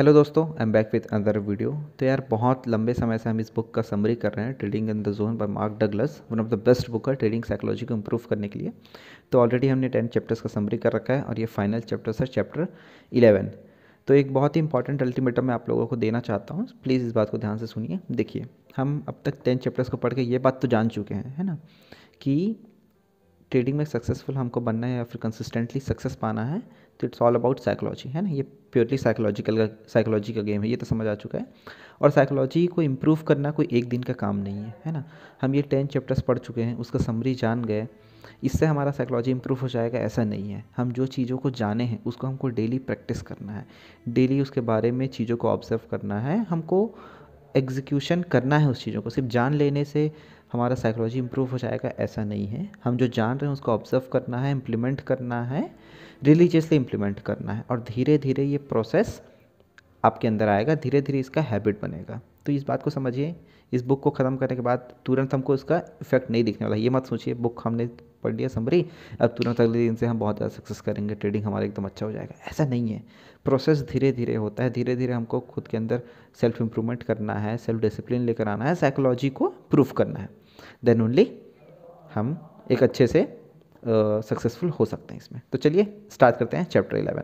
Hello दोस्तों I am back with other video तो यार, बहुत लंबे समय से हम इस बुक का समरी कर रहे हैं trading in the zone by Mark Douglas one of the best book है ट्रेडिंग साइकोलॉजी को इम्प्रूव करने के लिए. तो ऑलरेडी हमने टेन चैप्टर्स का समरी कर रखा है और ये फाइनल चैप्टर्स है चैप्टर इलेवन तो एक बहुत ही इंपॉर्टेंट अल्टीमेटम मैं आप लोगों को देना चाहता हूँ प्लीज़ इस बात को ध्यान से सुनिए. देखिए, हम अब तक टेन चैप्टर्स को पढ़ के ये बात तो जान चुके हैं, है ना? कि ट्रेडिंग में सक्सेसफुल हमको बनना है या फिर कंसिस्टेंटली सक्सेस पाना है तो इट्स ऑल अबाउट साइकोलॉजी है ना? ये प्योरली साइकोलॉजिकल का साइकोलॉजी का गेम है, ये तो समझ आ चुका है। और साइकोलॉजी को इम्प्रूव करना कोई एक दिन का काम नहीं है है ना? हम ये टेन चैप्टर्स पढ़ चुके हैं, उसका समरी जान गए, इससे हमारा साइकोलॉजी इम्प्रूव हो जाएगा, ऐसा नहीं है। हम जो चीज़ों को जाने हैं, उसको हमको डेली प्रैक्टिस करना है। डेली उसके बारे में चीज़ों को ऑब्ज़र्व करना है, हमको एग्जीक्यूशन करना है उस चीज़ों को। सिर्फ़ जान लेने से हमारा साइकोलॉजी इम्प्रूव हो जाएगा, ऐसा नहीं है। हम जो जान रहे हैं उसको ऑब्ज़र्व करना है इम्प्लीमेंट करना है रिलीजियसली इम्प्लीमेंट करना है। और धीरे धीरे ये प्रोसेस आपके अंदर आएगा धीरे धीरे इसका हैबिट बनेगा। तो इस बात को समझिए। इस बुक को ख़त्म करने के बाद तुरंत हमको इसका इफ़ेक्ट नहीं दिखने वाला। ये मत सोचिए बुक हमने पढ़ लिया समरी अब तुरंत अगले दिन से हम बहुत ज़्यादा सक्सेस करेंगे ट्रेडिंग हमारा एकदम अच्छा हो जाएगा। ऐसा नहीं है। प्रोसेस धीरे धीरे होता है धीरे धीरे हमको खुद के अंदर सेल्फ इम्प्रूवमेंट करना है सेल्फ डिसिप्लिन लेकर आना है साइकोलॉजी को प्रूफ करना है। देन ओनली हम एक अच्छे से सक्सेसफुल uh, हो सकते हैं इसमें। तो चलिए स्टार्ट करते हैं चैप्टर इलेवन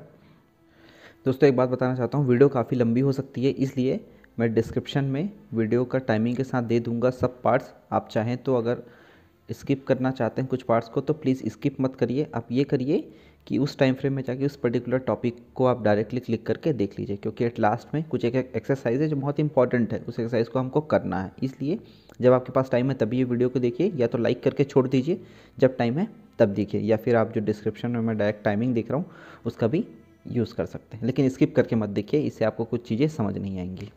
दोस्तों एक बात बताना चाहता हूँ वीडियो काफ़ी लंबी हो सकती है इसलिए मैं डिस्क्रिप्शन में वीडियो का टाइमिंग के साथ दे दूँगा सब पार्ट्स आप चाहें तो अगर स्किप करना चाहते हैं कुछ पार्ट्स को तो प्लीज़ स्किप मत करिए। आप ये करिए कि उस टाइम फ्रेम में जाके उस पर्टिकुलर टॉपिक को आप डायरेक्टली क्लिक करके देख लीजिए, क्योंकि एट लास्ट में कुछ एक एक्सरसाइज है जो बहुत इंपॉर्टेंट है। उस एक्सरसाइज को हमको करना है। इसलिए जब आपके पास टाइम है, तभी ये वीडियो को देखिए, या तो लाइक करके छोड़ दीजिए, जब टाइम है, तब देखिए, या फिर आप जो डिस्क्रिप्शन में मैं डायरेक्ट टाइमिंग देख रहा हूँ, उसका भी यूज़ कर सकते हैं। लेकिन स्किप करके मत देखिए, इससे आपको कुछ चीज़ें समझ नहीं आएँगी।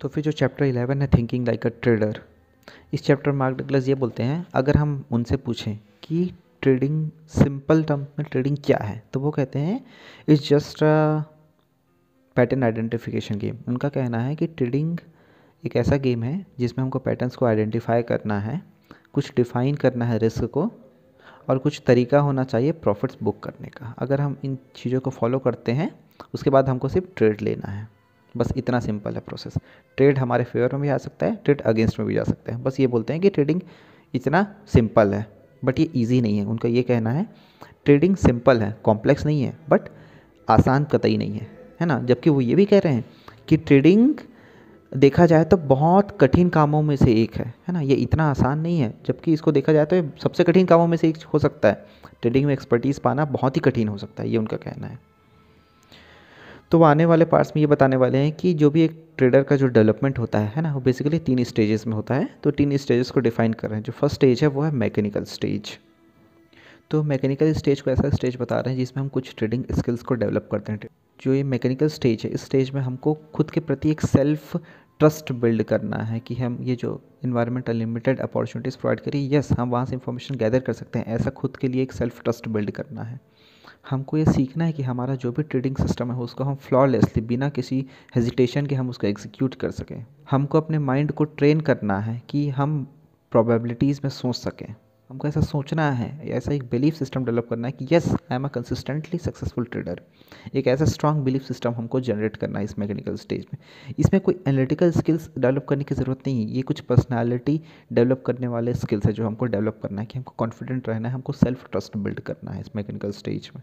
तो फिर जो चैप्टर इलेवन है थिंकिंग लाइक अ ट्रेडर इस चैप्टर मार्क डगलस ये बोलते हैं, अगर हम उनसे पूछें कि ट्रेडिंग, सिंपल टर्म में ट्रेडिंग क्या है? तो वो कहते हैं it's just pattern identification game उनका कहना है कि ट्रेडिंग एक ऐसा गेम है जिसमें हमको पैटर्न्स को आइडेंटिफाई करना है, कुछ डिफ़ाइन करना है रिस्क को, और कुछ तरीका होना चाहिए प्रॉफिट्स बुक करने का। अगर हम इन चीज़ों को फॉलो करते हैं, उसके बाद हमको सिर्फ़ ट्रेड लेना है। बस इतना सिंपल है प्रोसेस ट्रेड हमारे फेवर में भी आ सकता है ट्रेड अगेंस्ट में भी जा सकता है। बस ये बोलते हैं कि ट्रेडिंग इतना सिंपल है। बट ये ईजी नहीं है। उनका ये कहना है ट्रेडिंग सिंपल है कॉम्प्लेक्स नहीं है बट आसान कतई नहीं है। है ना? जबकि वो ये भी कह रहे हैं कि ट्रेडिंग देखा जाए तो बहुत कठिन कामों में से एक है। है ना? ये इतना आसान नहीं है, जबकि इसको देखा जाए तो सबसे कठिन कामों में से एक हो सकता है। ट्रेडिंग में एक्सपर्टीज़ पाना बहुत ही कठिन हो सकता है, ये उनका कहना है। तो वो आने वाले पार्ट्स में ये बताने वाले हैं कि जो भी एक ट्रेडर का जो डेवलपमेंट होता है है ना, वो बेसिकली तीन स्टेजेस में होता है। तो तीन स्टेजेस को डिफाइन कर रहे हैं। जो फ़र्स्ट स्टेज है, वो है मैकेनिकल स्टेज तो मैकेनिकल स्टेज को ऐसा स्टेज बता रहे हैं जिसमें हम कुछ ट्रेडिंग स्किल्स को डेवलप करते हैं। जो ये मैकेनिकल स्टेज है, इस स्टेज में हमको खुद के प्रति एक सेल्फ ट्रस्ट बिल्ड करना है कि हम ये जो इन्वायरमेंट अनलिमिटेड अपॉर्चुनिटीज़ प्रोवाइड करी यस हम वहाँ से इंफॉर्मेशन गैदर कर सकते हैं। ऐसा खुद के लिए एक सेल्फ ट्रस्ट बिल्ड करना है। हमको ये सीखना है कि हमारा जो भी ट्रेडिंग सिस्टम है, उसको हम फ्लॉलेसली बिना किसी हेजिटेशन के हम उसको एग्जीक्यूट कर सकें। हमको अपने माइंड को ट्रेन करना है कि हम प्रोबेबिलिटीज़ में सोच सकें। हमको ऐसा सोचना है, ऐसा एक बिलीफ सिस्टम डेवलप करना है कि yes I am a consistently successful trader एक ऐसा स्ट्रॉन्ग बिलीफ सिस्टम हमको जनरेट करना है इस मैकेनिकल स्टेज में। इसमें कोई एनालिटिकल स्किल्स डेवलप करने की ज़रूरत नहीं है, ये कुछ पर्सनैलिटी डेवलप करने वाले स्किल्स है जो हमको डेवलप करना है कि हमको कॉन्फिडेंट रहना है, हमको सेल्फ ट्रस्ट बिल्ड करना है इस मैकेनिकल स्टेज में।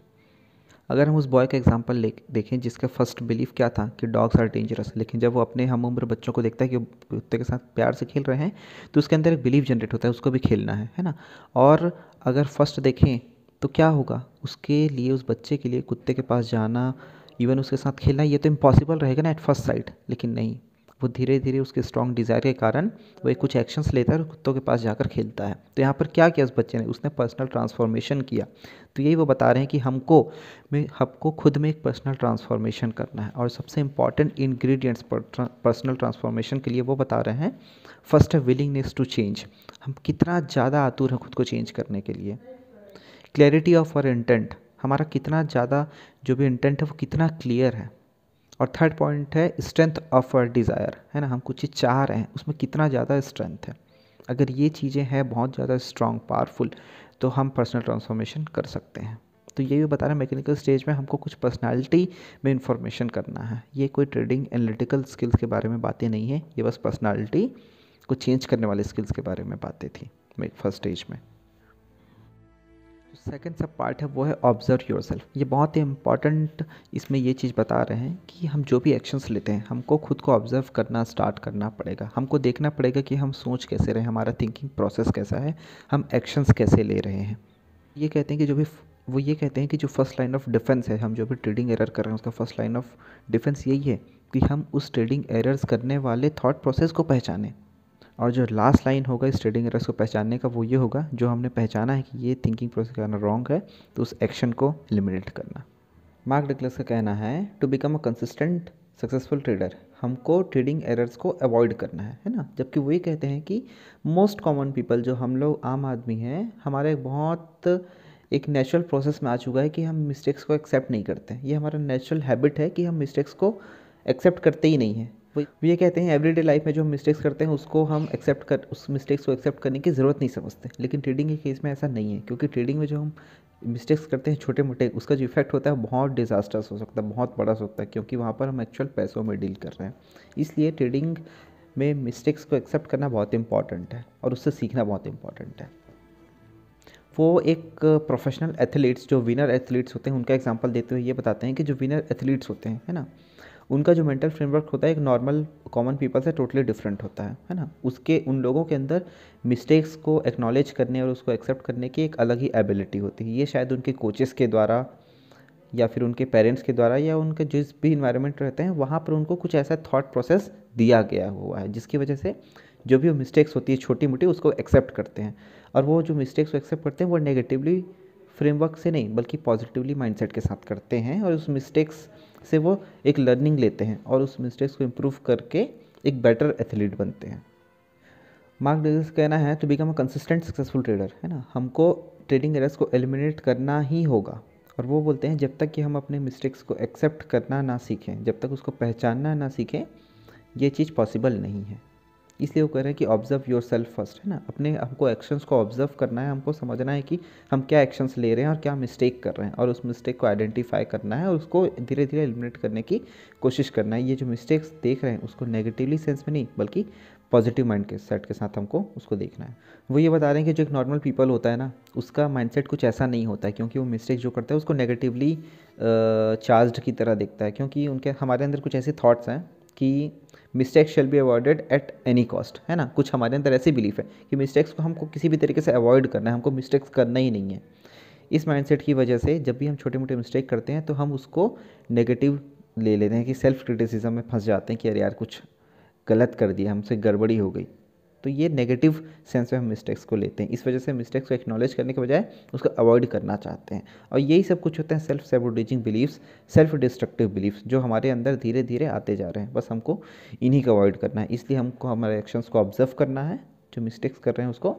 अगर हम उस बॉय का एग्ज़ाम्पल ले, देखें जिसका फ़र्स्ट बिलीव क्या था कि डॉग्स आर डेंजरस लेकिन जब वो अपने हम उम्र बच्चों को देखता है कि कुत्ते के साथ प्यार से खेल रहे हैं तो उसके अंदर एक बिलीव जनरेट होता है, उसको भी खेलना है है ना? और अगर फ़र्स्ट देखें तो क्या होगा? उसके लिए, उस बच्चे के लिए कुत्ते के पास जाना इवन उसके साथ खेलना, ये तो इम्पॉसिबल रहेगा ना एट फ़र्स्ट साइड लेकिन नहीं। वो धीरे धीरे उसके स्ट्रॉन्ग डिज़ायर के कारण वो एक कुछ एक्शंस लेता है और कुत्तों के पास जाकर खेलता है। तो यहाँ पर क्या किया उस बच्चे ने? उसने पर्सनल ट्रांसफॉर्मेशन किया। तो यही वो बता रहे हैं कि हमको में, हमको खुद में एक पर्सनल ट्रांसफॉर्मेशन करना है और सबसे इंपॉर्टेंट इन्ग्रीडियंट्स पर्सनल ट्रांसफॉर्मेशन के लिए वो बता रहे हैं फ़र्स्ट है विलिंगनेस टू चेंज हम कितना ज़्यादा आतुर हैं खुद को चेंज करने के लिए। क्लैरिटी ऑफ़ आर इंटेंट हमारा कितना ज़्यादा जो भी इंटेंट है वो कितना क्लियर है। और थर्ड पॉइंट है स्ट्रेंथ ऑफ़ अर डिज़ायर है ना? हम कुछ चीज़ चाह रहे हैं, उसमें कितना ज़्यादा स्ट्रेंथ है? अगर ये चीज़ें हैं बहुत ज़्यादा स्ट्रॉन्ग पावरफुल तो हम पर्सनल ट्रांसफॉर्मेशन कर सकते हैं। तो ये भी बता रहे हैं मैकेनिकल स्टेज में हमको कुछ पर्सनालिटी में इंफॉर्मेशन करना है। ये कोई ट्रेडिंग एनालिटिकल स्किल्स के बारे में बातें नहीं है, ये बस पर्सनालिटी को चेंज करने वाले स्किल्स के बारे में बातें थी फ़र्स्ट स्टेज में। सेकेंड सब पार्ट है, वो है ऑब्ज़र्व योर सेल्फ ये बहुत ही इंपॉर्टेंट इसमें ये चीज़ बता रहे हैं कि हम जो भी एक्शंस लेते हैं, हमको खुद को ऑब्ज़र्व करना स्टार्ट करना पड़ेगा. हमको देखना पड़ेगा कि हम सोच कैसे रहे हमारा थिंकिंग प्रोसेस कैसा है, हम एक्शंस कैसे ले रहे हैं. ये कहते हैं कि जो भी वो ये कहते हैं कि जो फ़र्स्ट लाइन ऑफ़ डिफेंस है, हम जो भी ट्रेडिंग एरर कर रहे हैं, उसका फ़र्स्ट लाइन ऑफ़ डिफेंस यही है कि हम उस ट्रेडिंग एरर्स करने वाले थॉट प्रोसेस को पहचानें. और जो लास्ट लाइन होगा इस ट्रेडिंग एरर्स को पहचानने का वो ये होगा, जो हमने पहचाना है कि ये थिंकिंग प्रोसेस करना रॉन्ग है तो उस एक्शन को एलिमिनेट करना। मार्क डिक्लस का कहना है to become a consistent successful trader हमको ट्रेडिंग एरर्स को अवॉइड करना है। है ना? जबकि वही कहते हैं कि मोस्ट कॉमन पीपल जो हम लोग आम आदमी हैं, हमारे बहुत, एक नेचुरल प्रोसेस में आ चुका है कि हम मिस्टेक्स को एक्सेप्ट नहीं करते ये हमारा नेचुरल हैबिट है कि हम मिस्टेक्स को एक्सेप्ट करते ही नहीं हैं। वो ये कहते हैं एवरीडे लाइफ में जो हम मिस्टेक्स करते हैं, उसको हम एक्सेप्ट कर, उस मिस्टेक्स को एक्सेप्ट करने की ज़रूरत नहीं समझते। लेकिन ट्रेडिंग के केस में ऐसा नहीं है, क्योंकि ट्रेडिंग में जो हम मिस्टेक्स करते हैं छोटे मोटे उसका जो इफ़ेक्ट होता है, बहुत डिज़ास्टर्स हो सकता है, बहुत बड़ा हो सकता है, क्योंकि वहाँ पर हम एक्चुअल पैसों में डील कर रहे हैं। इसलिए ट्रेडिंग में मिस्टेक्स को एक्सेप्ट करना बहुत इंपॉर्टेंट है, और उससे सीखना बहुत इंपॉर्टेंट है। वो एक प्रोफेशनल एथलीट्स जो विनर एथलीट्स होते हैं, उनका एग्जांपल देते हुए ये बताते हैं कि जो विनर एथलीट्स होते हैं, है ना? उनका जो मेंटल फ्रेमवर्क होता है, एक नॉर्मल कॉमन पीपल से टोटली डिफरेंट होता है है ना? उसके, उन लोगों के अंदर मिस्टेक्स को एक्नॉलेज करने और उसको एक्सेप्ट करने की एक अलग ही एबिलिटी होती है। ये शायद उनके कोचेस के द्वारा या फिर उनके पेरेंट्स के द्वारा या उनके जिस भी इन्वायरमेंट रहते हैं, वहाँ पर उनको कुछ ऐसा थॉट प्रोसेस दिया गया हुआ है, जिसकी वजह से जो भी वो मिस्टेक्स होती है छोटी मोटी उसको एक्सेप्ट करते हैं। और वो जो मिस्टेक्स को एक्सेप्ट करते हैं, वो नेगेटिवली फ्रेमवर्क से नहीं, बल्कि पॉजिटिवली माइंडसेट के साथ करते हैं और उस मिस्टेक्स से वो एक लर्निंग लेते हैं और उस मिस्टेक्स को इम्प्रूव करके एक बेटर एथलीट बनते हैं। मार्क डेविस कहना है to become a consistent successful trader है ना? हमको ट्रेडिंग एरर्स को एलिमिनेट करना ही होगा। और वो बोलते हैं, जब तक कि हम अपने मिस्टेक्स को एक्सेप्ट करना ना सीखें, जब तक उसको पहचानना ना सीखें, ये चीज़ पॉसिबल नहीं है। इसलिए वो कह रहे हैं कि ऑब्ज़र्व योर सेल्फ फ़र्स्ट है ना? अपने हमको एक्शंस को ऑब्ज़र्व करना है, हमको समझना है कि हम क्या एक्शंस ले रहे हैं और क्या मिस्टेक कर रहे हैं और उस मिस्टेक को आइडेंटिफाई करना है और उसको धीरे धीरे एलिमिनेट करने की कोशिश करना है। ये जो मिस्टेक्स देख रहे हैं, उसको नेगेटिवली सेंस में नहीं, बल्कि पॉजिटिव माइंड के सेट के साथ हमको उसको देखना है। वो ये बता रहे हैं कि जो एक नॉर्मल पीपल होता है ना, उसका माइंडसेट कुछ ऐसा नहीं होता है, क्योंकि वो मिस्टेक जो करता है, उसको नेगेटिवली चार्ज की तरह देखता है, क्योंकि उनके, हमारे अंदर कुछ ऐसे थॉट्स हैं कि mistake shall be avoided at any cost है ना? कुछ हमारे अंदर ऐसी बिलीफ है कि मिस्टेक्स को हमको किसी भी तरीके से अवॉइड करना है, हमको मिस्टेक्स करना ही नहीं है। इस माइंडसेट की वजह से जब भी हम छोटे मोटे मिस्टेक करते हैं तो हम उसको नेगेटिव ले लेते हैं कि सेल्फ क्रिटिसिज्म में फंस जाते हैं कि अरे यार कुछ गलत कर दिया, हमसे गड़बड़ी हो गई। तो ये नेगेटिव सेंस में हम मिस्टेक्स को लेते हैं। इस वजह से मिस्टेक्स को एक्नॉलेज करने के बजाय उसको अवॉइड करना चाहते हैं। और यही सब कुछ होते हैं self sabotaging believes self destructive believes जो हमारे अंदर धीरे धीरे आते जा रहे हैं। बस हमको इन्हीं को अवॉइड करना है। इसलिए हमको हमारे एक्शंस को ऑब्ज़र्व करना है। जो मिस्टेक्स कर रहे हैं उसको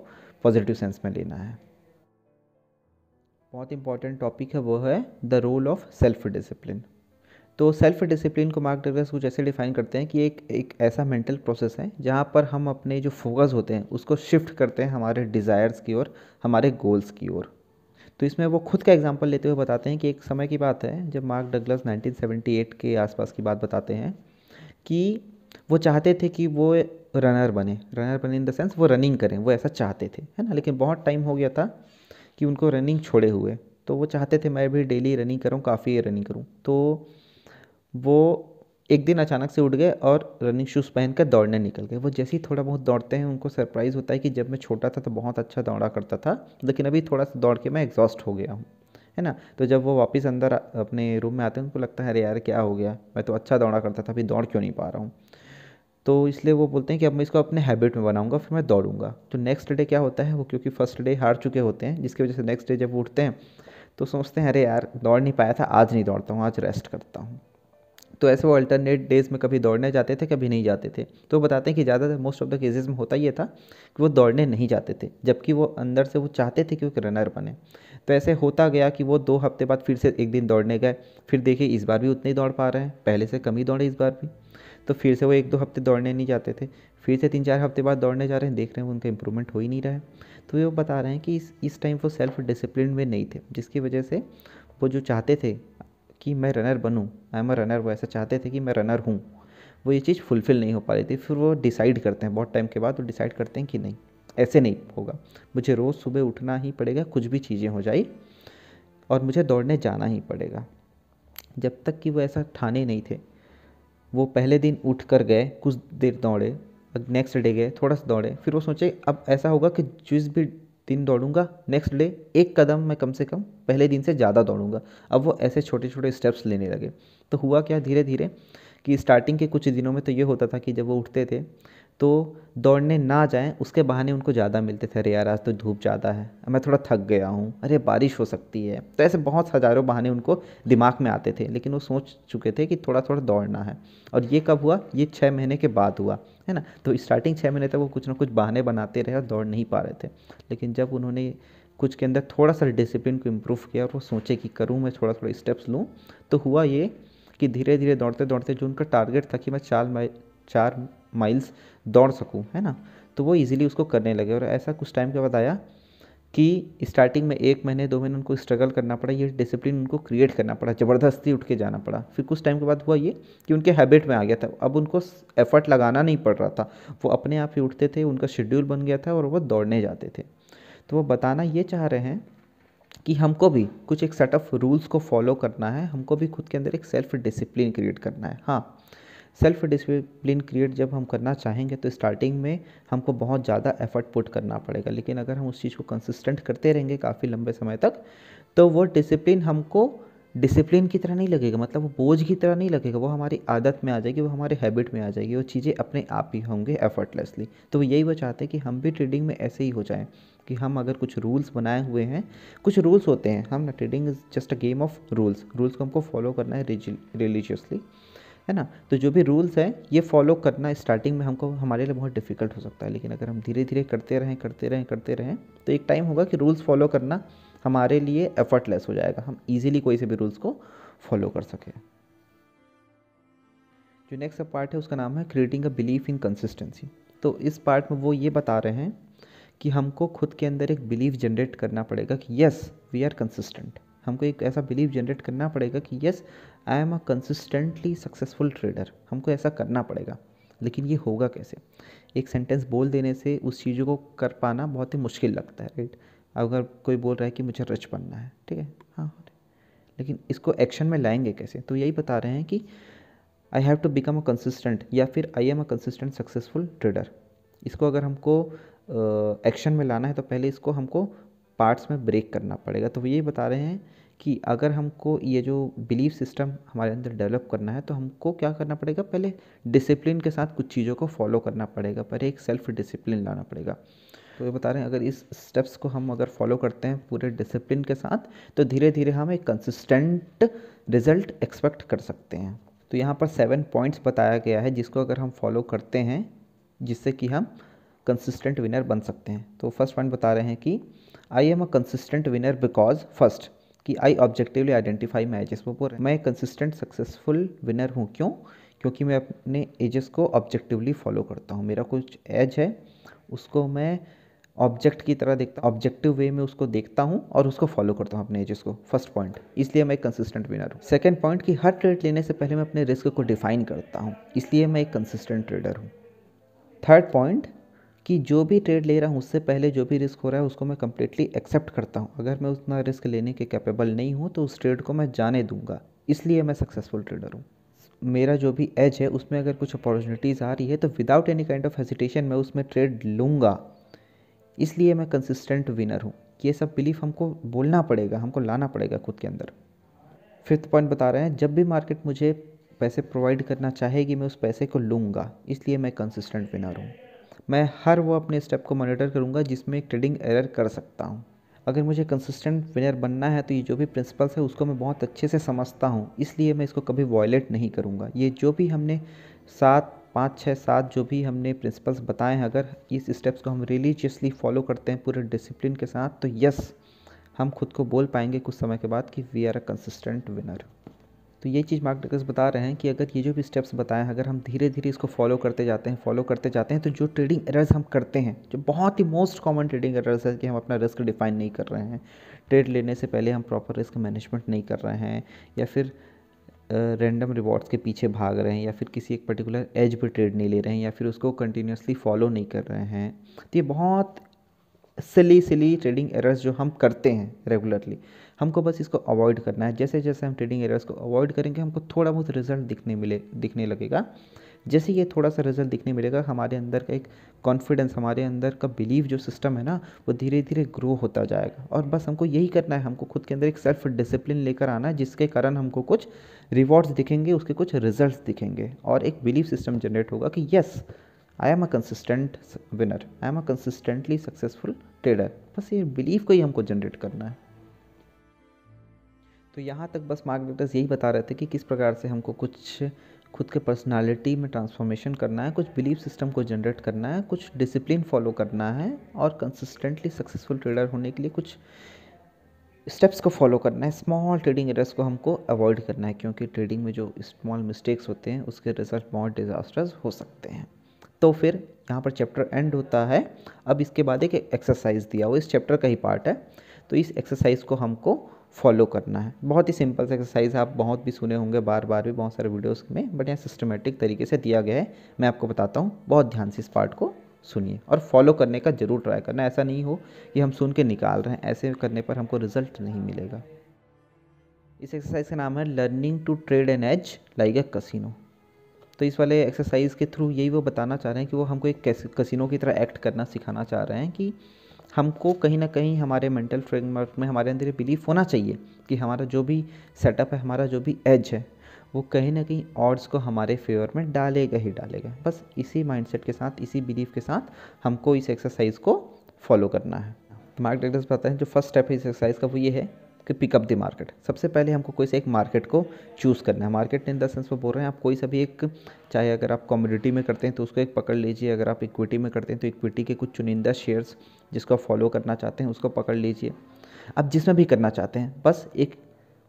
पॉजिटिव सेंस में लेना है। बहुत इंपॉर्टेंट टॉपिक है, वो है the role of self discipline तो सेल्फ डिसिप्लिन को मार्क डगलस कुछ ऐसे डिफाइन करते हैं कि एक एक ऐसा मेंटल प्रोसेस है जहाँ पर हम अपने जो फोकस होते हैं, उसको शिफ्ट करते हैं हमारे डिज़ायर्स की ओर, हमारे गोल्स की ओर। तो इसमें वो खुद का एग्जांपल लेते हुए बताते हैं कि एक समय की बात है जब मार्क डगलस 1978 के आसपास की बात बताते हैं कि वो चाहते थे कि वो रनर बने। रनर बने इन द सेंस वो रनिंग करें, वो ऐसा चाहते थे, है ना? लेकिन बहुत टाइम हो गया था कि उनको रनिंग छोड़े हुए। तो वो चाहते थे मैं भी डेली रनिंग करूँ, काफ़ी रनिंग करूँ। तो वो एक दिन अचानक से उठ गए और रनिंग शूज़ पहन कर दौड़ने निकल गए। वो जैसे ही थोड़ा बहुत दौड़ते हैं, उनको सरप्राइज़ होता है कि जब मैं छोटा था तो बहुत अच्छा दौड़ा करता था, लेकिन अभी थोड़ा सा दौड़ के मैं एग्जॉस्ट हो गया हूँ, है ना? तो जब वो वापस अंदर अपने रूम में आते हैं, उनको लगता है, अरे यार, क्या हो गया? मैं तो अच्छा दौड़ा करता था, अभी दौड़ क्यों नहीं पा रहा हूँ? तो इसलिए वो बोलते हैं कि अब मैं इसको अपने हैबिट में बनाऊँगा, फिर मैं दौड़ूँगा। तो नेक्स्ट डे क्या होता है वो, क्योंकि फ़र्स्ट डे हार चुके होते हैं, जिसकी वजह से नेक्स्ट डे जब उठते हैं तो सोचते हैं, अरे यार, दौड़ नहीं पाया था, आज नहीं दौड़ता हूँ, आज रेस्ट करता हूँ। तो ऐसे वो अल्टरनेट डेज़ में कभी दौड़ने जाते थे, कभी नहीं जाते थे। तो बताते हैं कि ज़्यादातर मोस्ट ऑफ़ द केसेस में होता ये था कि वो दौड़ने नहीं जाते थे, जबकि वो अंदर से वो चाहते थे कि वो रनर बने। तो ऐसे होता गया कि वो दो हफ़्ते बाद फिर से एक दिन दौड़ने गए। फिर देखिए, इस बार भी उतने ही दौड़ पा रहे हैं, पहले से कम ही दौड़े इस बार भी। तो फिर से वो एक दो हफ़्ते दौड़ने नहीं जाते थे, फिर से तीन चार हफ़्ते बाद दौड़ने जा रहे हैं, देख रहे हैं उनका इंप्रूवमेंट हो ही नहीं रहा है। तो वो बता रहे हैं कि इस इस टाइम वो सेल्फ डिसिप्लिन में नहीं थे, जिसकी वजह से वो जो चाहते थे कि मैं रनर बनूँ। आई एम अ रनर वो ऐसा चाहते थे कि मैं रनर हूँ। वो ये चीज़ फुलफ़िल नहीं हो पा रही थी। फिर वो डिसाइड करते हैं, बहुत टाइम के बाद वो डिसाइड करते हैं कि नहीं, ऐसे नहीं होगा। मुझे रोज़ सुबह उठना ही पड़ेगा, कुछ भी चीज़ें हो जाए और मुझे दौड़ने जाना ही पड़ेगा। जब तक कि वो ऐसा ठाने नहीं थे, वो पहले दिन उठ कर गए, कुछ देर दौड़े नेक्स्ट डे गए, थोड़ा सा दौड़े, फिर वो सोचे, अब ऐसा होगा कि जिस भी दिन दौड़ूँगा नेक्स्ट डे एक कदम मैं कम से कम पहले दिन से ज़्यादा दौड़ूँगा। अब वो ऐसे छोटे छोटे स्टेप्स लेने लगे। तो हुआ क्या धीरे धीरे कि स्टार्टिंग के कुछ दिनों में तो ये होता था कि जब वो उठते थे तो दौड़ने ना जाएँ, उसके बहाने उनको ज़्यादा मिलते थे। अरे यार, आज तो धूप ज़्यादा है मैं थोड़ा थक गया हूँ, अरे बारिश हो सकती है। तो ऐसे बहुत हज़ारों बहाने उनको दिमाग में आते थे, लेकिन वो सोच चुके थे कि थोड़ा थोड़ा दौड़ना है। और ये कब हुआ? ये छः महीने के बाद हुआ। है ना? तो स्टार्टिंग छः महीने तक वो कुछ ना कुछ बहाने बनाते रहे और दौड़ नहीं पा रहे थे। लेकिन जब उन्होंने कुछ के अंदर थोड़ा सा डिसिप्लिन को इम्प्रूव किया और वो सोचे कि करूँ मैं थोड़ा थोड़ा स्टेप्स लूँ तो हुआ ये कि धीरे धीरे दौड़ते दौड़ते जो उनका टारगेट था कि मैं चार माइल चार माइल्स दौड़ सकूँ, है ना? तो वो ईज़िली उसको करने लगे और ऐसा कुछ टाइम के बाद आया कि स्टार्टिंग में एक महीने, दो महीने उनको स्ट्रगल करना पड़ा, ये डिसिप्लिन उनको क्रिएट करना पड़ा, ज़बरदस्ती उठ के जाना पड़ा। फिर कुछ टाइम के बाद हुआ ये कि उनके हैबिट में आ गया था। अब उनको एफर्ट लगाना नहीं पड़ रहा था। वो अपने आप ही उठते थे, उनका शेड्यूल बन गया था और वो दौड़ने जाते थे। तो वो बताना ये चाह रहे हैं कि हमको भी कुछ एक सेट ऑफ़ रूल्स को फॉलो करना है, हमको भी खुद के अंदर एक सेल्फ डिसिप्लिन क्रिएट करना है। हाँ सेल्फ डिसिप्लिन क्रिएट जब हम करना चाहेंगे तो स्टार्टिंग में हमको बहुत ज़्यादा एफर्ट पुट करना पड़ेगा। लेकिन अगर हम उस चीज़ को कंसिस्टेंट करते रहेंगे काफ़ी लंबे समय तक तो वो डिसिप्लिन हमको डिसिप्लिन की तरह नहीं लगेगा। मतलब वो बोझ की तरह नहीं लगेगा। वो हमारी आदत में आ जाएगी, वो हमारे हैबिट में आ जाएगी। वो चीज़ें अपने आप ही होंगे एफर्टलेसली तो यही वो चाहते हैं कि हम भी ट्रेडिंग में ऐसे ही हो जाएँ, कि हम अगर कुछ रूल्स बनाए हुए हैं, कुछ रूल्स होते हैं, हम ना trading is just a game of rules rules को हमको फॉलो करना है रिलीजियसली है ना? तो जो भी रूल्स हैं, ये फॉलो करना स्टार्टिंग में हमको, हमारे लिए बहुत डिफ़िकल्ट हो सकता है। लेकिन अगर हम धीरे धीरे करते रहें करते रहें करते रहें तो एक टाइम होगा कि रूल्स फॉलो करना हमारे लिए एफर्टलेस हो जाएगा। हम ईजिली कोई से भी रूल्स को फॉलो कर सकें। जो नेक्स्ट पार्ट है, उसका नाम है creating a belief in consistency तो इस पार्ट में वो ये बता रहे हैं कि हमको खुद के अंदर एक बिलीफ जनरेट करना पड़ेगा कि यस वी आर कंसिस्टेंट हमको एक ऐसा बिलीव जनरेट करना पड़ेगा कि yes I am a consistently successful trader हमको ऐसा करना पड़ेगा। लेकिन ये होगा कैसे? एक सेंटेंस बोल देने से उस चीज़ों को कर पाना बहुत ही मुश्किल लगता है राइट अगर कोई बोल रहा है कि मुझे रच बनना है ठीक है? हाँ लेकिन इसको एक्शन में लाएँगे कैसे? तो यही बता रहे हैं कि I have to become a consistent या फिर I am a consistent successful trader इसको अगर हमको एक्शन uh, में लाना है तो पहले इसको हमको पार्ट्स में ब्रेक करना पड़ेगा। तो वो ये बता रहे हैं कि अगर हमको ये जो बिलीफ सिस्टम हमारे अंदर डेवलप करना है तो हमको क्या करना पड़ेगा? पहले डिसिप्लिन के साथ कुछ चीज़ों को फॉलो करना पड़ेगा। पहले एक सेल्फ डिसिप्लिन लाना पड़ेगा। तो ये बता रहे हैं, अगर इस स्टेप्स को हम अगर फॉलो करते हैं पूरे डिसिप्लिन के साथ तो धीरे धीरे हम एक कंसिस्टेंट रिज़ल्ट एक्सपेक्ट कर सकते हैं। तो यहाँ पर सेवन पॉइंट्स बताया गया है, जिसको अगर हम फॉलो करते हैं, जिससे कि हम कंसिस्टेंट विनर बन सकते हैं। तो फ़र्स्ट पॉइंट बता रहे हैं कि I am a consistent winner because first कि I objectively identify my edges वो मैं कंसिस्टेंट सक्सेसफुल विनर हूँ। क्यों? क्योंकि मैं अपने एजेस को ऑब्जेक्टिवली फॉलो करता हूँ। मेरा कुछ एज है, उसको मैं ऑब्जेक्ट की तरह देखता ऑब्जेक्टिव वे में उसको देखता हूँ और उसको फॉलो करता हूँ अपने एजेस को। फ़र्स्ट पॉइंट इसलिए मैं एक कंसिस्टेंट विनर हूँ। सेकेंड पॉइंट कि हर ट्रेड लेने से पहले मैं अपने रिस्क को डिफाइन करता हूँ। इसलिए मैं एक कंसिस्टेंट ट्रेडर हूँ। थर्ड पॉइंट कि जो भी ट्रेड ले रहा हूँ, उससे पहले जो भी रिस्क हो रहा है, उसको मैं कम्प्लीटली एक्सेप्ट करता हूँ। अगर मैं उतना रिस्क लेने के कैपेबल नहीं हूँ तो उस ट्रेड को मैं जाने दूँगा। इसलिए मैं सक्सेसफुल ट्रेडर हूँ। मेरा जो भी एज है, उसमें अगर कुछ अपॉर्चुनिटीज़ आ रही है तो without any kind of hesitation मैं उसमें ट्रेड लूँगा। इसलिए मैं कंसिस्टेंट विनर हूँ। ये सब बिलीफ हमको बोलना पड़ेगा, हमको लाना पड़ेगा खुद के अंदर। फिफ्थ पॉइंट बता रहे हैं, जब भी मार्केट मुझे पैसे प्रोवाइड करना चाहेगी, मैं उस पैसे को लूँगा। इसलिए मैं कंसिस्टेंट विनर हूँ। मैं हर वो अपने स्टेप को मॉनिटर करूँगा जिसमें ट्रेडिंग एरर कर सकता हूँ। अगर मुझे कंसिस्टेंट विनर बनना है तो ये जो भी प्रिंसिपल्स है उसको मैं बहुत अच्छे से समझता हूँ, इसलिए मैं इसको कभी वॉयलेट नहीं करूँगा। ये जो भी हमने सात, पाँच छः सात जो भी हमने प्रिंसिपल्स बताए हैं, अगर इस स्टेप्स को हम रिलीजियसली फॉलो करते हैं पूरे डिसिप्लिन के साथ तो यस हम खुद को बोल पाएँगे कुछ समय के बाद कि we are a consistent winner तो ये चीज़ मार्क डगलस बता रहे हैं कि अगर ये जो भी स्टेप्स बताएँ, अगर हम धीरे धीरे इसको फॉलो करते जाते हैं फॉलो करते जाते हैं तो जो ट्रेडिंग एरर्स हम करते हैं, जो बहुत ही मोस्ट कॉमन ट्रेडिंग एरर्स है कि हम अपना रिस्क डिफाइन नहीं कर रहे हैं। ट्रेड लेने से पहले हम प्रॉपर रिस्क मैनेजमेंट नहीं कर रहे हैं, या फिर रैंडम रिवॉर्ड्स के पीछे भाग रहे हैं, या फिर किसी एक पर्टिकुलर एज पर ट्रेड नहीं ले रहे हैं, या फिर उसको कंटिन्यूसली फॉलो नहीं कर रहे हैं। तो ये बहुत सिली सिली ट्रेडिंग एरर्स जो हम करते हैं रेगुलरली हमको बस इसको अवॉइड करना है। जैसे जैसे हम ट्रेडिंग एरर्स को अवॉइड करेंगे, हमको थोड़ा बहुत रिज़ल्ट दिखने मिले, दिखने लगेगा। जैसे ये थोड़ा सा रिज़ल्ट दिखने मिलेगा, हमारे अंदर का एक कॉन्फिडेंस हमारे अंदर का बिलीव जो सिस्टम है ना, वो धीरे धीरे ग्रो होता जाएगा। और बस हमको यही करना है, हमको खुद के अंदर एक सेल्फ डिसिप्लिन लेकर आना है, जिसके कारण हमको कुछ रिवॉर्ड्स दिखेंगे, उसके कुछ रिज़ल्ट दिखेंगे। और एक बिलीव सिस्टम जनरेट होगा कि yes I am a consistent winner I am a consistently successful trader बस ये बिलीव को ही हमको जनरेट करना है। तो यहाँ तक बस मार्गदर्शक यही बता रहे थे कि किस प्रकार से हमको कुछ खुद के पर्सनालिटी में ट्रांसफॉर्मेशन करना है, कुछ बिलीफ सिस्टम को जनरेट करना है, कुछ डिसिप्लिन फॉलो करना है और कंसिस्टेंटली सक्सेसफुल ट्रेडर होने के लिए कुछ स्टेप्स को फॉलो करना है। स्मॉल ट्रेडिंग एरर्स को हमको अवॉइड करना है क्योंकि ट्रेडिंग में जो स्मॉल मिस्टेक्स होते हैं, उसके रिज़ल्ट बहुत डिज़ास्टर्स हो सकते हैं। तो फिर यहाँ पर चैप्टर एंड होता है। अब इसके बाद एक एक्सरसाइज दिया वो इस चैप्टर का ही पार्ट है। तो इस एक्सरसाइज को हमको फॉलो करना है। बहुत ही सिंपल सा एक्सरसाइज आप बहुत भी सुने होंगे बार बार भी बहुत सारे वीडियोस में बट यहाँ सिस्टमेटिक तरीके से दिया गया है। मैं आपको बताता हूँ, बहुत ध्यान से इस पार्ट को सुनिए और फॉलो करने का ज़रूर ट्राई करना। ऐसा नहीं हो कि हम सुन के निकाल रहे हैं, ऐसे करने पर हमको रिज़ल्ट नहीं मिलेगा। इस एक्सरसाइज का नाम है learning to trade an edge like a casino तो इस वाले एक्सरसाइज के थ्रू यही वो बताना चाह रहे हैं कि वो हमको एक कसिनो की तरह एक्ट करना सिखाना चाह रहे हैं कि हमको कहीं ना कहीं हमारे मेंटल फ्रेमवर्क में, हमारे अंदर बिलीफ होना चाहिए कि हमारा जो भी सेटअप है, हमारा जो भी एज है, वो कहीं ना कहीं ऑड्स को हमारे फेवर में डालेगा ही डालेगा। बस इसी माइंडसेट के साथ, इसी बिलीफ के साथ हमको इस एक्सरसाइज को फॉलो करना है। मार्क डायग्राम्स बताते हैं, जो फ़र्स्ट स्टेप है इस एक्सरसाइज का वो ये है कि पिकअप द मार्केट सबसे पहले हमको कोई से एक मार्केट को चूज़ करना है। मार्केट इन द सेंस में बोल रहे हैं, आप कोई सा भी एक, चाहे अगर आप कम्युनिटी में करते हैं तो उसको एक पकड़ लीजिए। अगर आप इक्विटी में करते हैं तो इक्विटी के कुछ चुनिंदा शेयर्स जिसको आप फॉलो करना चाहते हैं, उसको पकड़ लीजिए। आप जिसमें भी करना चाहते हैं, बस एक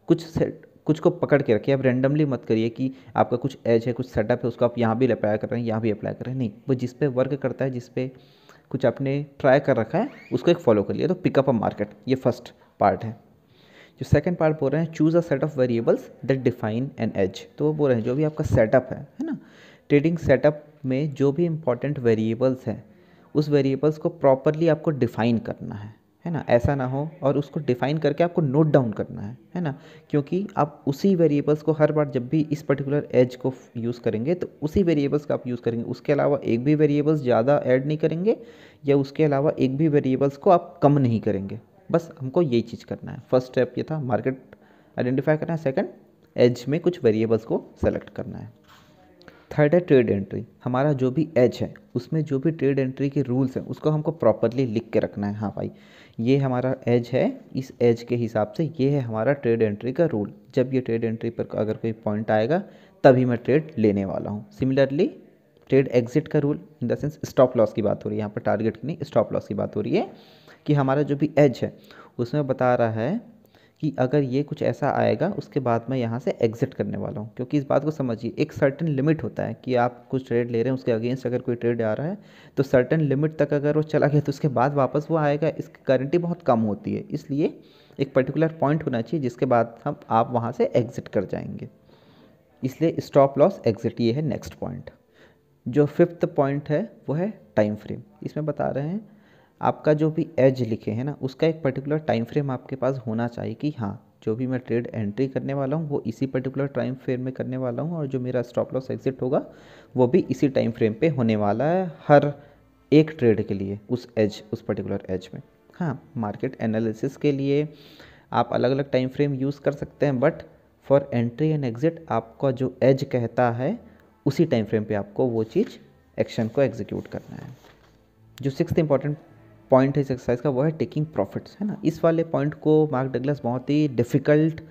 कुछ सेट कुछ को पकड़ के रखिए। आप रेंडमली मत करिए कि आपका कुछ एज है, कुछ सेटअप है, उसको आप यहाँ भी अप्लाई कर रहे हैं, यहाँ भी अप्लाई कर रहे हैं। नहीं, वो जिस पे वर्क करता है, जिस पे कुछ आपने ट्राई कर रखा है, उसको एक फॉलो कर लिया। तो पिकअप अ मार्केट ये फ़र्स्ट पार्ट है। जो सेकंड पार्ट बोल रहे हैं choose a set of variables that define an edge तो वो बोल रहे हैं, जो भी आपका सेटअप है है ना? ट्रेडिंग सेटअप में जो भी इंपॉर्टेंट वेरिएबल्स हैं, उस वेरिएबल्स को प्रॉपरली आपको डिफ़ाइन करना है है ना? ऐसा ना हो और उसको डिफ़ाइन करके आपको नोट डाउन करना है है ना? क्योंकि आप उसी वेरिएबल्स को हर बार जब भी इस पर्टिकुलर एज को यूज़ करेंगे तो उसी वेरिएबल्स का आप यूज़ करेंगे। उसके अलावा एक भी वेरिएबल्स ज़्यादा ऐड नहीं करेंगे या उसके अलावा एक भी वेरिएबल्स को आप कम नहीं करेंगे। बस हमको यही चीज़ करना है। फ़र्स्ट स्टेप ये था मार्केट आइडेंटिफाई करना है। सेकंड एज में कुछ वेरिएबल्स को सेलेक्ट करना है। थर्ड है ट्रेड एंट्री हमारा जो भी एज है, उसमें जो भी ट्रेड एंट्री के रूल्स हैं, उसको हमको प्रॉपरली लिख के रखना है। हाँ भाई, ये हमारा एज है। इस एज के हिसाब से ये है हमारा ट्रेड एंट्री का रूल जब ये ट्रेड एंट्री पर अगर कोई पॉइंट आएगा, तभी मैं ट्रेड लेने वाला हूँ। सिमिलरली ट्रेड एग्जिट का rule in the sense stop loss की बात हो रही है। यहाँ पर टारगेट की नहीं स्टॉप लॉस की बात हो रही है। कि हमारा जो भी एज है, उसमें बता रहा है कि अगर ये कुछ ऐसा आएगा, उसके बाद मैं यहाँ से एग्ज़िट करने वाला हूँ। क्योंकि इस बात को समझिए, एक सर्टन लिमिट होता है कि आप कुछ ट्रेड ले रहे हैं, उसके अगेंस्ट अगर कोई ट्रेड आ रहा है तो सर्टन लिमिट तक अगर वो चला गया तो उसके बाद वापस वो आएगा, इसकी गारंटी बहुत कम होती है। इसलिए एक पर्टिकुलर पॉइंट होना चाहिए, जिसके बाद हम, आप वहाँ से एग्ज़िट कर जाएँगे। इसलिए स्टॉप लॉस एग्ज़िट ये है नेक्स्ट पॉइंट जो फिफ्थ पॉइंट है, वो है टाइम फ्रेम इसमें बता रहे हैं आपका जो भी एज लिखे हैं ना, उसका एक पर्टिकुलर टाइम फ्रेम आपके पास होना चाहिए कि हाँ जो भी मैं ट्रेड एंट्री करने वाला हूँ, वो इसी पर्टिकुलर टाइम फ्रेम में करने वाला हूँ और जो मेरा स्टॉप लॉस एग्जिट होगा, वो भी इसी टाइम फ्रेम पे होने वाला है हर एक ट्रेड के लिए, उस एज उस पर्टिकुलर एज में। हाँ मार्केट एनालिसिस के लिए आप अलग अलग टाइम फ्रेम यूज़ कर सकते हैं but for entry and exit आपका जो एज कहता है, उसी टाइम फ्रेम पे आपको वो चीज़ एक्शन को एग्जीक्यूट करना है। जो सिक्स इंपॉर्टेंट पॉइंट है इस एक्सरसाइज का, वो है टेकिंग प्रॉफिट्स है ना? इस वाले पॉइंट को मार्क डगलस बहुत ही डिफ़िकल्ट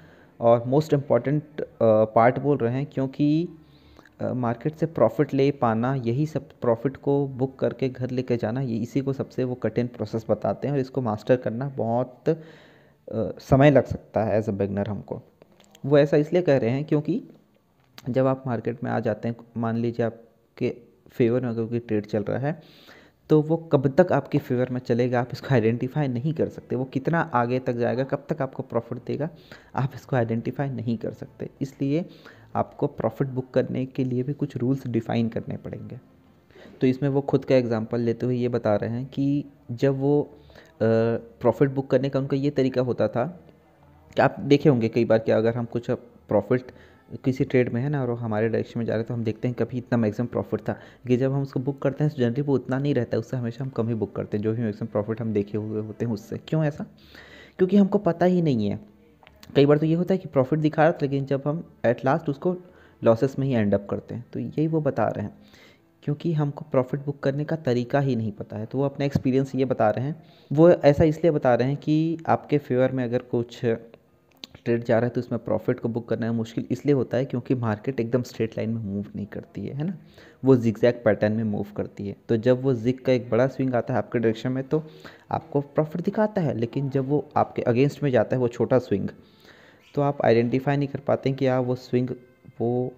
और मोस्ट इंपॉर्टेंट पार्ट बोल रहे हैं, क्योंकि मार्केट से प्रॉफिट ले पाना, यही सब प्रॉफिट को बुक करके घर लेके जाना, ये इसी को सबसे वो कठिन प्रोसेस बताते हैं और इसको मास्टर करना बहुत समय लग सकता है एज अ बिगनर हमको। वो ऐसा इसलिए कह रहे हैं क्योंकि जब आप मार्केट में आ जाते हैं, मान लीजिए आपके फेवर में अगर कोई ट्रेड चल रहा है तो वो कब तक आपके फेवर में चलेगा? आप इसको आइडेंटिफाई नहीं कर सकते। वो कितना आगे तक जाएगा, कब तक आपको प्रॉफिट देगा, आप इसको आइडेंटिफाई नहीं कर सकते। इसलिए आपको प्रॉफिट बुक करने के लिए भी कुछ रूल्स डिफ़ाइन करने पड़ेंगे। तो इसमें वो खुद का एग्जांपल लेते हुए ये बता रहे हैं कि जब वो प्रॉफिट बुक करने का उनका ये तरीका होता था, कि आप देखे होंगे कई बार कि अगर हम कुछ प्रॉफिट किसी ट्रेड में है ना, और हमारे डायरेक्शन में जा रहे तो हम देखते हैं कभी इतना मैक्सिमम प्रॉफिट था। कि जब हम उसको बुक करते हैं तो जनरली वो उतना नहीं रहता है, उससे हमेशा हम कम ही बुक करते हैं, जो भी मैक्सिमम प्रॉफिट हम देखे हुए होते हैं उससे। क्यों ऐसा? क्योंकि हमको पता ही नहीं है। कई बार तो ये होता है कि प्रॉफिट दिखा रहा था, लेकिन जब हम एट लास्ट उसको लॉसेस में ही एंड अप करते हैं तो यही वो बता रहे हैं। क्योंकि हमको प्रॉफिट बुक करने का तरीका ही नहीं पता है तो वो अपना एक्सपीरियंस ये बता रहे हैं। वो ऐसा इसलिए बता रहे हैं कि आपके फेवर में अगर कुछ ट्रेड जा रहा है तो उसमें प्रॉफिट को बुक करना मुश्किल इसलिए होता है क्योंकि मार्केट एकदम स्ट्रेट लाइन में मूव नहीं करती है है ना? वो जिगजैग पैटर्न में मूव करती है। तो जब वो जिक का एक बड़ा स्विंग आता है आपके डायरेक्शन में तो आपको प्रॉफिट दिखाता है, लेकिन जब वो आपके अगेंस्ट में जाता है, वो छोटा स्विंग तो आप आइडेंटिफाई नहीं कर पाते कि हाँ वो स्विंग वो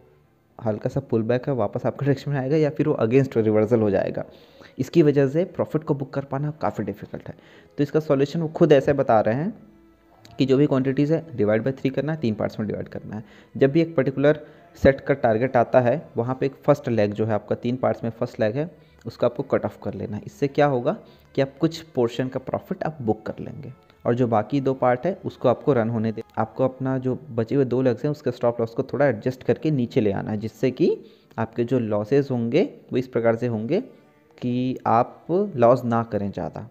हल्का सा पुल बैक है, वापस आपके डायरेक्शन में आएगा, या फिर वो अगेंस्ट रिवर्सल हो जाएगा। इसकी वजह से प्रॉफिट को बुक कर पाना काफ़ी डिफ़िकल्ट है। तो इसका सॉल्यूशन वो खुद ऐसे बता रहे हैं कि जो भी क्वांटिटीज़ है डिवाइड बाई थ्री करना है, तीन पार्ट्स में डिवाइड करना है। जब भी एक पर्टिकुलर सेट का टारगेट आता है, वहाँ पे एक फ़र्स्ट लेग जो है आपका, तीन पार्ट्स में फ़र्स्ट लेग है, उसको आपको कट ऑफ़ कर लेना है। इससे क्या होगा कि आप कुछ पोर्शन का प्रॉफिट आप बुक कर लेंगे और जो बाकी दो पार्ट है, उसको आपको रन होने दे। आपको अपना जो बचे हुए दो लेग्स हैं, उसके स्टॉप लॉस को थोड़ा एडजस्ट करके नीचे ले आना है, जिससे कि आपके जो लॉसेज होंगे, वो इस प्रकार से होंगे कि आप लॉस ना करें ज़्यादा।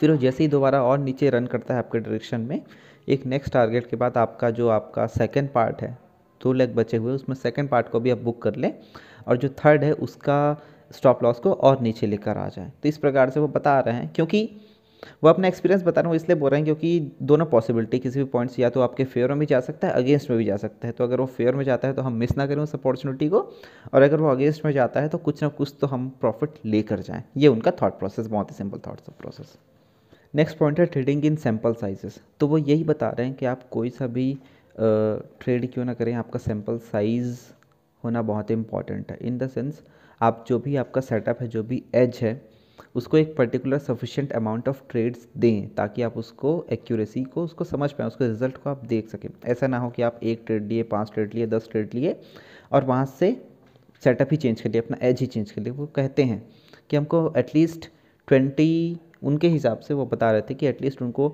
फिर वो जैसे ही दोबारा और नीचे रन करता है आपके डायरेक्शन में, एक नेक्स्ट टारगेट के बाद आपका जो आपका सेकेंड पार्ट है, दो लेग बचे हुए, उसमें सेकेंड पार्ट को भी आप बुक कर लें और जो थर्ड है उसका स्टॉप लॉस को और नीचे लेकर आ जाए। तो इस प्रकार से वो बता रहे हैं, क्योंकि वो अपना एक्सपीरियंस बता रहे हैं इसलिए बोल रहे हैं क्योंकि दोनों पॉसिबिलिटी किसी भी पॉइंट्स या तो आपके फेयर में भी जा सकता है अगेंस्ट में भी जा सकता है। तो अगर वो फेयर में जाता है तो हम मिस ना करें उस अपॉर्चुनिटी को और अगर वो अगेंस्ट में जाता है तो कुछ ना कुछ तो हम प्रॉफिट लेकर जाएँ। ये उनका थाट प्रोसेस बहुत ही simple thoughts process next point है ट्रेडिंग इन सैंपल साइजेस तो वो यही बता रहे हैं कि आप कोई सा भी ट्रेड क्यों ना करें, आपका सैंपल साइज़ होना बहुत इंपॉर्टेंट है। इन द सेंस आप जो भी आपका सेटअप है, जो भी एज है, उसको एक particular sufficient amount of trades दें ताकि आप उसको एक्यूरेसी को, उसको समझ पाएँ, उसके रिज़ल्ट को आप देख सकें। ऐसा ना हो कि आप एक ट्रेड लिए, पाँच ट्रेड लिए, दस ट्रेड लिए और वहाँ से सेटअप ही चेंज कर लिए, अपना एज ही चेंज कर लिए। वो कहते हैं कि हमको एटलीस्ट ट्वेंटी उनके हिसाब से वो बता रहे थे कि एटलीस्ट उनको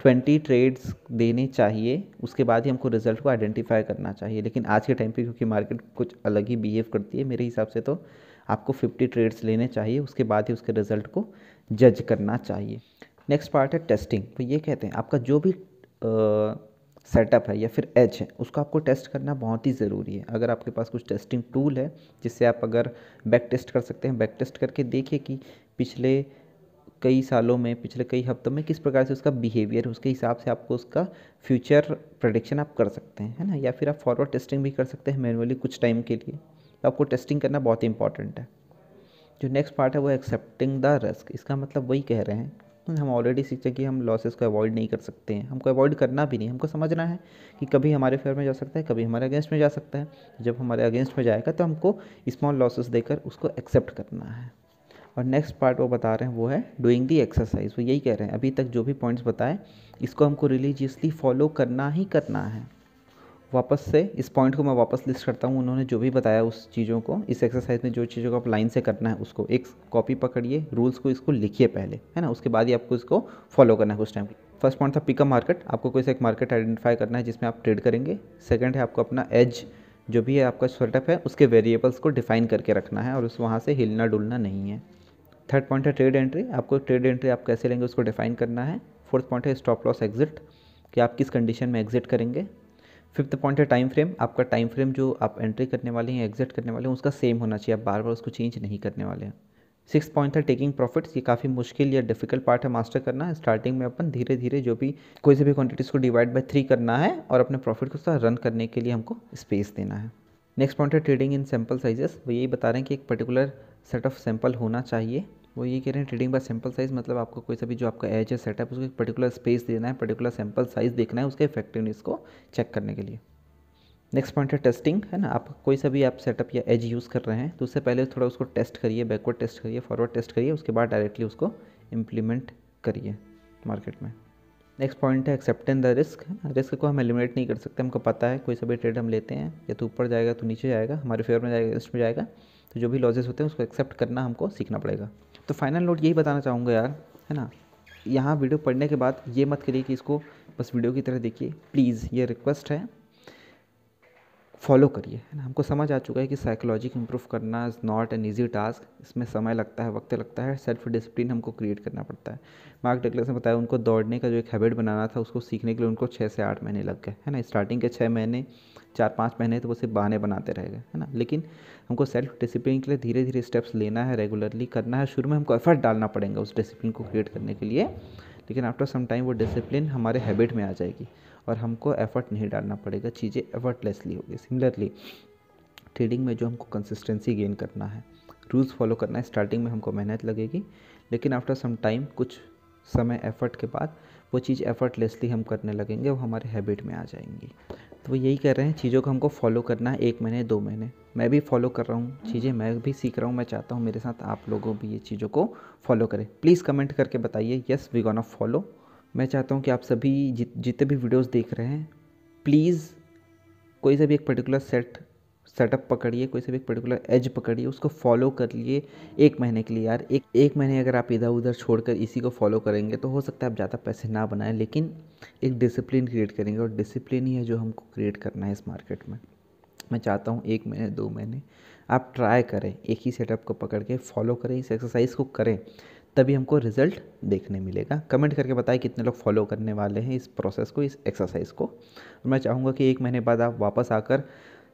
ट्वेंटी ट्रेड्स देने चाहिए, उसके बाद ही हमको रिज़ल्ट को आइडेंटिफाई करना चाहिए। लेकिन आज के टाइम पे क्योंकि मार्केट कुछ अलग ही बिहेव करती है, मेरे हिसाब से तो आपको फिफ्टी ट्रेड्स लेने चाहिए, उसके बाद ही उसके रिज़ल्ट को जज करना चाहिए। नेक्स्ट पार्ट है टेस्टिंग तो ये कहते हैं, आपका जो भी सेटअप है या फिर एच है, उसको आपको टेस्ट करना बहुत ही ज़रूरी है। अगर आपके पास कुछ टेस्टिंग टूल है, जिससे आप अगर बैक टेस्ट कर सकते हैं बैक टेस्ट करके देखिए कि पिछले कई सालों में, पिछले कई हफ्तों में किस प्रकार से उसका बिहेवियर उसके हिसाब से आपको उसका फ्यूचर प्रडिक्शन आप कर सकते हैं, है ना? या फिर आप फॉरवर्ड टेस्टिंग भी कर सकते हैं मैनुअली कुछ टाइम के लिए। तो आपको टेस्टिंग करना बहुत ही इंपॉर्टेंट है। जो नेक्स्ट पार्ट है वो एक्सेप्टिंग द रिस्क इसका मतलब वही कह रहे हैं। हम ऑलरेडी सीखते कि हम लॉसेस को अवॉइड नहीं कर सकते हैं। हमको अवॉइड करना भी नहीं, हमको समझना है कि कभी हमारे फेयर में जा सकता है, कभी हमारे अगेंस्ट में जा सकता है। जब हमारे अगेंस्ट में जाएगा तो हमको स्मॉल लॉसेस देकर उसको एक्सेप्ट करना है। और नेक्स्ट पार्ट वो बता रहे हैं, वो है डूइंग दी एक्सरसाइज वो यही कह रहे हैं। अभी तक जो भी पॉइंट्स बताए, इसको हमको रिलीजियसली फॉलो करना ही करना है। वापस से इस पॉइंट को मैं वापस लिस्ट करता हूँ, उन्होंने जो भी बताया उस चीज़ों को, इस एक्सरसाइज में जो चीज़ों को आप लाइन से करना है, उसको एक कॉपी पकड़िए रूल्स को इसको लिखिए पहले, है ना? उसके बाद ही आपको इसको फॉलो करना है उस टाइम फ़र्स्ट पॉइंट था पिकअप मार्केट आपको कोई सा एक मार्केट आइडेंटिफाई करना है जिसमें आप ट्रेड करेंगे। सेकंड है आपको अपना एज जो भी है आपका सेटअप है, उसके वेरिएबल्स को डिफाइन करके रखना है और उस वहाँ से हिलना डुलना नहीं है। थर्ड पॉइंट है ट्रेड एंट्री आपको ट्रेड एंट्री आप कैसे लेंगे उसको डिफाइन करना है. फोर्थ पॉइंट है स्टॉप लॉस एग्जिट कि आप किस कंडीशन में एग्जिट करेंगे. फिफ्थ पॉइंट है टाइम फ्रेम आपका टाइम फ्रेम जो आप एंट्री करने वाले हैं एग्जिट करने वाले हैं, उसका सेम होना चाहिए. आप बार बार उसको चेंज नहीं करने वाले हैं. सिक्स पॉइंट है टेकिंग प्रॉफिट्स ये काफ़ी मुश्किल या डिफ़िकल्ट पार्ट है मास्टर करना. स्टार्टिंग में अपन धीरे धीरे जो भी कोई से भी क्वांटिटीज़ को डिवाइड बाय थ्री करना है और अपने प्रॉफिट को रन करने के लिए हमको स्पेस देना है. नेक्स्ट पॉइंट है ट्रेडिंग इन सैंपल साइजेस वो यही बता रहे हैं कि एक पर्टिकुलर सेट ऑफ़ सैंपल होना चाहिए। वो ये कह रहे हैं ट्रेडिंग बाय सैंपल साइज़ मतलब आपको कोई सा भी जो आपका एज है सेटअप उसको एक पर्टिकुलर स्पेस देना है पर्टिकुलर सैंपल साइज़ देखना है, उसके इफेक्टिवनेस को चेक करने के लिए। नेक्स्ट पॉइंट है टेस्टिंग है ना? आप कोई सा भी आप सेटअप या एज यूज़ कर रहे हैं तो उससे पहले थोड़ा उसको टेस्ट करिए बैकवर्ड टेस्ट करिए फॉरवर्ड टेस्ट करिए, उसके बाद डायरेक्टली उसको इम्प्लीमेंट करिए मार्केट में। नेक्स्ट पॉइंट है एक्सेप्टेंट द रिस्क रिस्क को हम एलिमिनेट नहीं कर सकते, हमको पता है, कोई सा भी ट्रेड हम लेते हैं, या तो ऊपर जाएगा तो नीचे जाएगा, हमारे फेवर में जाएगा ईस्ट में जाएगा। तो जो भी लॉजेस होते हैं, उसको एक्सेप्ट करना हमको सीखना पड़ेगा। तो फाइनल नोट यही बताना चाहूँगा यार, है ना? यहाँ वीडियो पढ़ने के बाद ये मत करिए कि इसको बस वीडियो की तरह देखिए। प्लीज़ ये रिक्वेस्ट है। फॉलो करिए, है ना? हमको समझ आ चुका है कि साइकोलॉजी को इम्प्रूव करना is not an easy task इसमें समय लगता है, वक्त लगता है सेल्फ डिसिप्लिन हमको क्रिएट करना पड़ता है। मार्क डगलस ने बताया, उनको दौड़ने का जो एक हैबिट बनाना था, उसको सीखने के लिए उनको छः से आठ महीने लग गए, है ना? स्टार्टिंग के छः महीने, चार पाँच महीने तो वो सिर्फ़ बहाने बनाते रह गए, है ना? लेकिन हमको सेल्फ डिसिप्लिन के लिए धीरे धीरे स्टेप्स लेना है रेगुलरली करना है। शुरू में हमको एफर्ट डालना पड़ेगा उस डिसिप्लिन को क्रिएट करने के लिए, लेकिन आफ्टर सम टाइम वो डिसिप्लिन हमारे हैबिट में आ जाएगी। और हमको एफर्ट नहीं डालना पड़ेगा, चीज़ें एफर्टलेसली होगी सिमिलरली ट्रेडिंग में जो हमको कंसिस्टेंसी गेन करना है रूल्स फॉलो करना है स्टार्टिंग में हमको मेहनत लगेगी, लेकिन आफ्टर सम टाइम कुछ समय एफर्ट के बाद वो चीज़ एफर्टलेसली हम करने लगेंगे, वो हमारे हैबिट में आ जाएँगी। तो वो यही कर रहे हैं, चीज़ों को हमको फॉलो करना है एक महीने, दो महीने। मैं भी फॉलो कर रहा हूँ चीज़ें, मैं भी सीख रहा हूँ, मैं चाहता हूँ मेरे साथ आप लोगों भी ये चीज़ों को फॉलो करें। प्लीज़ कमेंट करके बताइए yes we gone of follow मैं चाहता हूँ कि आप सभी जित, जितने भी वीडियोस देख रहे हैं प्लीज़ कोई सा भी एक पर्टिकुलर सेट सेटअप पकड़िए, कोई सा भी एक पर्टिकुलर एज पकड़िए, उसको फॉलो कर लिए एक महीने के लिए यार। एक एक महीने अगर आप इधर उधर छोड़कर इसी को फॉलो करेंगे तो हो सकता है आप ज़्यादा पैसे ना बनाएँ, लेकिन एक डिसिप्लिन क्रिएट करेंगे। और डिसिप्लिन ही है जो हमको क्रिएट करना है इस मार्केट में। मैं चाहता हूँ एक महीने, दो महीने आप ट्राई करें, एक ही सेटअप को पकड़ के फॉलो करें, इस एक्सरसाइज को करें। तभी हमको रिज़ल्ट देखने मिलेगा। कमेंट करके बताएँ कितने लोग फॉलो करने वाले हैं इस प्रोसेस को, इस एक्सरसाइज को। और मैं चाहूँगा कि एक महीने बाद आप वापस आकर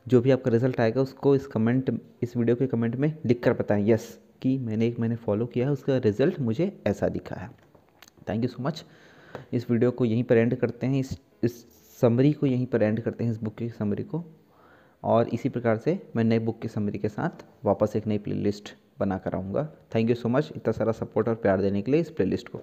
जो भी आपका रिज़ल्ट आएगा, उसको इस कमेंट इस वीडियो के कमेंट में लिख कर बताएँ। यस कि मैंने एक महीने फॉलो किया है, उसका रिज़ल्ट मुझे ऐसा दिखा है। थैंक यू सो मच इस वीडियो को यहीं पर एंड करते हैं। इस इस समरी को यहीं पर एंड करते हैं, इस बुक की समरी को। और इसी प्रकार से मैं नई बुक की समरी के साथ वापस एक नई प्लेलिस्ट बना कर आऊँगा। थैंक यू सो मच इतना सारा सपोर्ट और प्यार देने के लिए इस प्लेलिस्ट को।